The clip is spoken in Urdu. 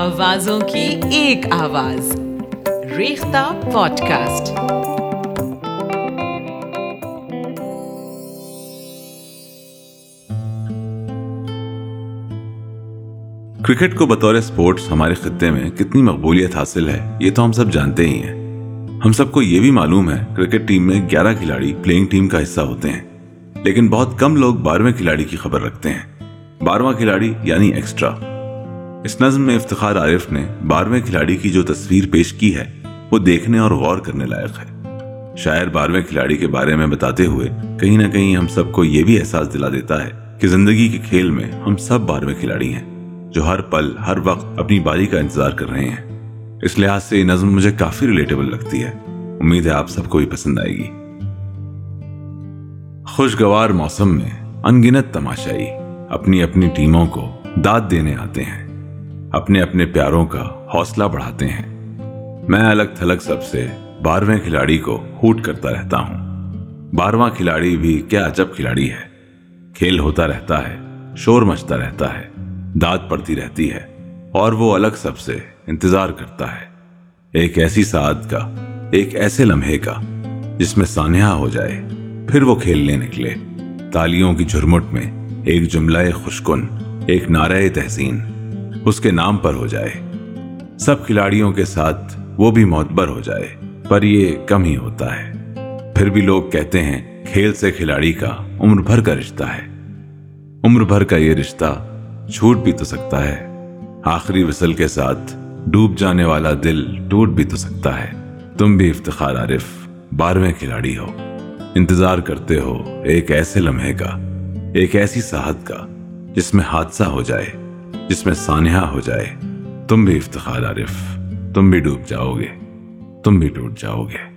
آوازوں کی ایک آواز۔ ریختہ پوڈ کاسٹ کرکٹ کو بطور اسپورٹس ہمارے خطے میں کتنی مقبولیت حاصل ہے، یہ تو ہم سب جانتے ہی ہیں۔ ہم سب کو یہ بھی معلوم ہے، کرکٹ ٹیم میں گیارہ کھلاڑی پلینگ ٹیم کا حصہ ہوتے ہیں۔ لیکن بہت کم لوگ بارہویں کھلاڑی کی خبر رکھتے ہیں۔ بارہواں کھلاڑی یعنی ایکسٹرا اس نظم میں افتخار عارف نے بارہویں کھلاڑی کی جو تصویر پیش کی ہے، وہ دیکھنے اور غور کرنے لائق ہے۔ شاعر بارہویں کھلاڑی کے بارے میں بتاتے ہوئے کہیں نہ کہیں ہم سب کو یہ بھی احساس دلا دیتا ہے کہ زندگی کے کھیل میں ہم سب بارہویں کھلاڑی ہیں، جو ہر پل، ہر وقت اپنی باری کا انتظار کر رہے ہیں۔ اس لحاظ سے یہ نظم مجھے کافی ریلیٹیبل لگتی ہے۔ امید ہے آپ سب کو بھی پسند آئے گی۔ خوشگوار موسم میں انگنت تماشائی اپنی اپنی ٹیموں کو داد دینے آتے ہیں۔ اپنے اپنے پیاروں کا حوصلہ بڑھاتے ہیں۔ میں الگ تھلگ سب سے بارہویں کھلاڑی کو ہوٹ کرتا رہتا ہوں۔ بارہواں کھلاڑی بھی کیا عجب کھلاڑی ہے۔ کھیل ہوتا رہتا ہے، شور مچتا رہتا ہے، داد پڑتی رہتی ہے، اور وہ الگ سب سے انتظار کرتا ہے۔ ایک ایسی سعد کا، ایک ایسے لمحے کا، جس میں سانحہ ہو جائے، پھر وہ کھیلنے نکلے۔ تالیوں کی جھرمٹ میں ایک جملہ خوشکن، ایک نعرہ تحسین۔ اس کے نام پر ہو جائے۔ سب کھلاڑیوں کے ساتھ وہ بھی معتبر ہو جائے، پر یہ کم ہی ہوتا ہے۔ پھر بھی لوگ کہتے ہیں، کھیل سے کھلاڑی کا عمر بھر کا رشتہ ہے۔ عمر بھر کا یہ رشتہ چھوٹ بھی تو سکتا ہے۔ آخری وصل کے ساتھ ڈوب جانے والا دل ٹوٹ بھی تو سکتا ہے۔ تم بھی افتخار عارف بارہویں کھلاڑی ہو۔ انتظار کرتے ہو ایک ایسے لمحے کا، ایک ایسی صحت کا، جس میں حادثہ ہو جائے۔ جس میں سانحہ ہو جائے، تم بھی افتخار عارف، تم بھی ڈوب جاؤ گے، تم بھی ٹوٹ جاؤ گے۔